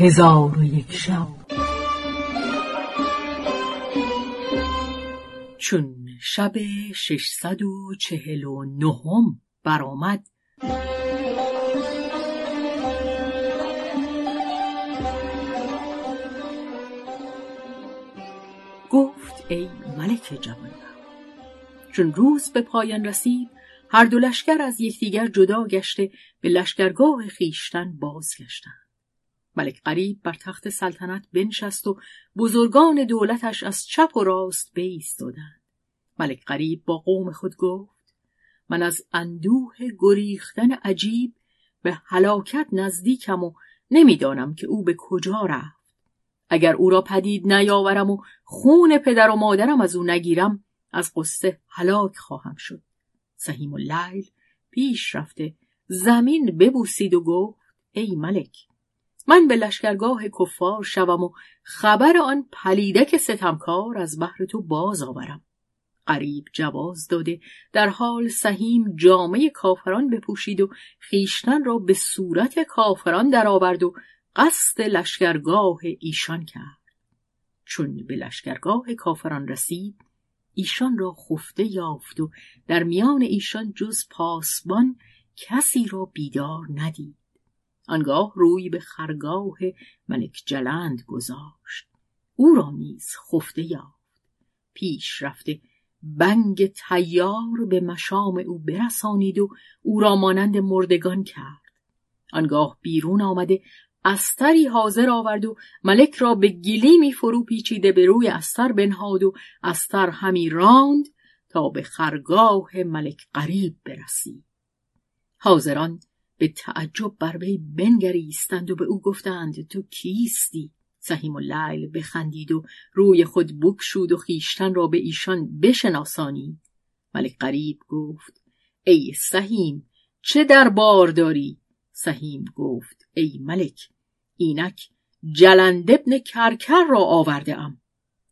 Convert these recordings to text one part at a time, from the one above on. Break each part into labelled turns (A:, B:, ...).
A: هزار و یک شب. چون شب ششصد و چهل و نهم برآمد گفت ای ملک جوان چون روز به پایان رسید هر دو لشکر از یکدیگر جدا گشته به لشکرگاه خیشتن بازگشتند. ملک قریب بر تخت سلطنت بنشست و بزرگان دولتش از چپ و راست بایستادند. ملک قریب با قوم خود گفت من از اندوه گریختن عجیب به هلاکت نزدیکم و نمی‌دانم که او به کجا رفت. اگر او را پدید نیاورم و خون پدر و مادرم از او نگیرم از قصه هلاک خواهم شد. سهیم اللیل پیش رفته زمین ببوسید و گفت ای ملک من به لشکرگاه کفار شوم و خبر آن پلیدک ستمکار از بحر تو باز آورم. قریب جواز داده در حال سهیم جامعه کافران بپوشید و خیشتن را به صورت کافران درآورد و قصد لشکرگاه ایشان کرد. چون به لشکرگاه کافران رسید ایشان را خفته یافت و در میان ایشان جز پاسبان کسی را بیدار ندید. آنگاه روی به خرگاه ملک جلند گذاشت. او را نیز خفته یافت. پیش رفته بنگ تیار به مشام او برسانید و او را مانند مردگان کرد. آنگاه بیرون آمده استری حاضر آورد و ملک را به گلیمی فرو پیچیده به روی استر بنهاد و استر همی راند تا به خرگاه ملک قریب برسید. حاضران به تعجب بر وی بنگریستند و به او گفتند تو کیستی؟ سهیم اللیل بخندید و روی خود بکشود و خیشتن را به ایشان بشناسانی. ملک قریب گفت ای سهیم چه دربار داری؟ سهیم گفت ای ملک اینک جلند ابن کرکر را آورده ام.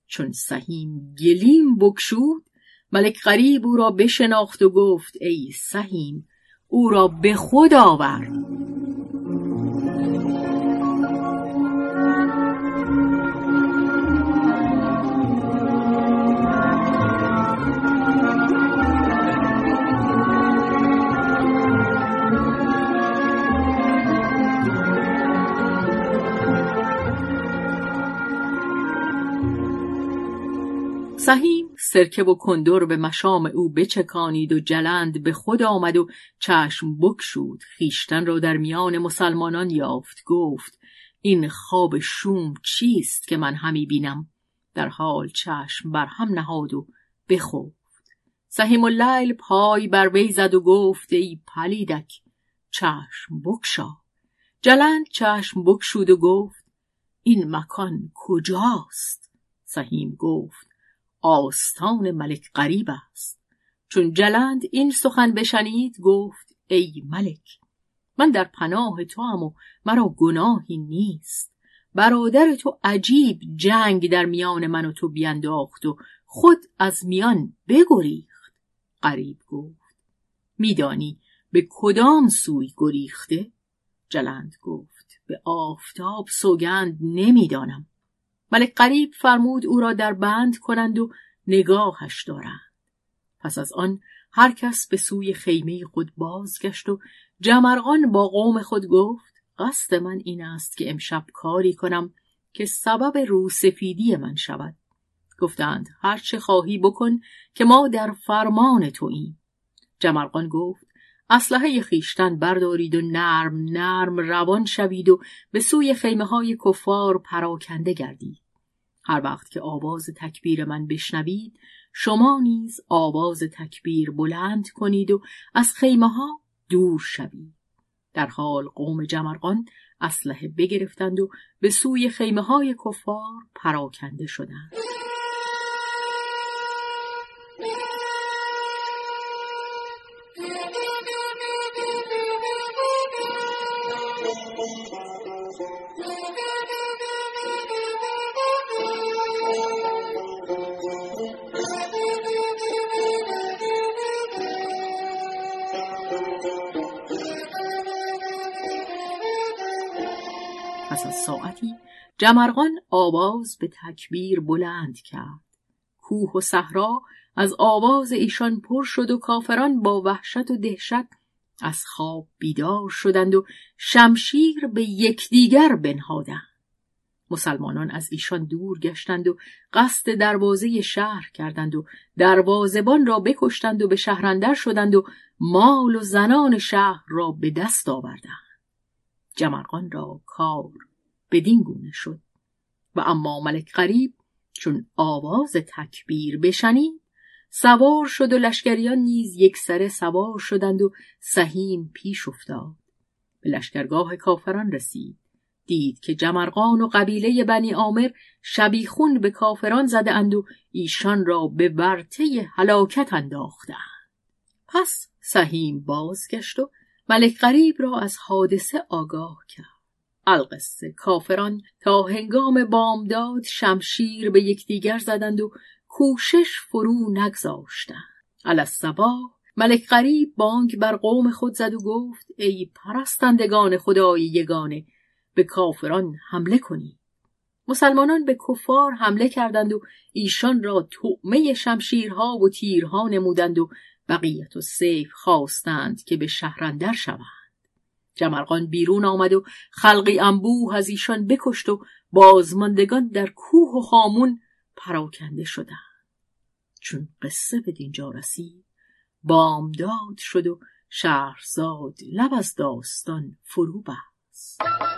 A: چون سهیم گلیم بکشود ملک قریب او را بشناخت و گفت ای سهیم او را به خود آور سهیم سرکه و کندر به مشام او بچکانید و جلند به خود آمد و چشم بکشود خیشتن را در میان مسلمانان یافت گفت این خواب شوم چیست که من همی بینم؟ در حال چشم بر هم نهاد و بخفت. سهیم اللیل پای بر وی زد و گفت ای پلیدک چشم بکشا جلند چشم بکشود و گفت این مکان کجاست؟ سهیم گفت آستان ملک قریب است. چون جلند این سخن بشنید گفت ای ملک من در پناه تو هم و مرا گناهی نیست. برادر تو عجیب جنگ در میان من و تو بینداخت و خود از میان بگریخت قریب گفت. میدانی به کدام سوی گریخته؟ جلند گفت به آفتاب سوگند نمی‌دانم. ملک قریب فرمود او را در بند کنند و نگاهش دارند. پس از آن هر کس به سوی خیمه خود بازگشت و جمرغان با قوم خود گفت قصد من این است که امشب کاری کنم که سبب روسفیدی من شود. گفتند هر چه خواهی بکن که ما در فرمان توییم. جمرغان گفت اسلحه خیشتن بردارید و نرم نرم روان شوید و به سوی خیمه های کفار پراکنده گردید. هر وقت که آواز تکبیر من بشنوید شما نیز آواز تکبیر بلند کنید و از خیمه ها دور شوید. در حال قوم جمرقان اسلحه بگرفتند و به سوی خیمه های کفار پراکنده شدند. پس از ساعتی جمرغان آواز به تکبیر بلند کرد. کوه و صحرا از آواز ایشان پر شد و کافران با وحشت و دهشت از خواب بیدار شدند و شمشیر به یکدیگر بنهادند. مسلمانان از ایشان دور گشتند و قصد دروازه شهر کردند و دروازبان را بکشتند و به شهرندر شدند و مال و زنان شهر را به دست آوردند. جمرقان را کار بدین گونه شد و اما ملک غریب چون آواز تکبیر بشنید سوار شد و لشکریان نیز یک سره سوار شدند و سهیم پیش افتاد. به لشکرگاه کافران رسید. دید که جمرقان و قبیله بنی آمر شبیخون به کافران زده اند و ایشان را به ورطه هلاکت انداختند. پس سهیم بازگشت و ملک غریب را از حادثه آگاه کرد. القصه کافران تا هنگام بامداد شمشیر به یکدیگر زدند و کوشش فرو نگذاشتند. الصبا ملک غریب بانک بر قوم خود زد و گفت ای پرستندگان خدای یگانه به کافران حمله کنید مسلمانان به کفار حمله کردند و ایشان را طعمه شمشیرها و تیرها نمودند و بقیت و سیف خواستند که به شهرندر شوند. جمرقان بیرون آمد و خلقی انبوه از ایشان بکشت و بازماندگان در کوه و خامون پراکنده شدند. چون قصه به دینجا رسید بامداد شد و شهرزاد لب از داستان فرو بست.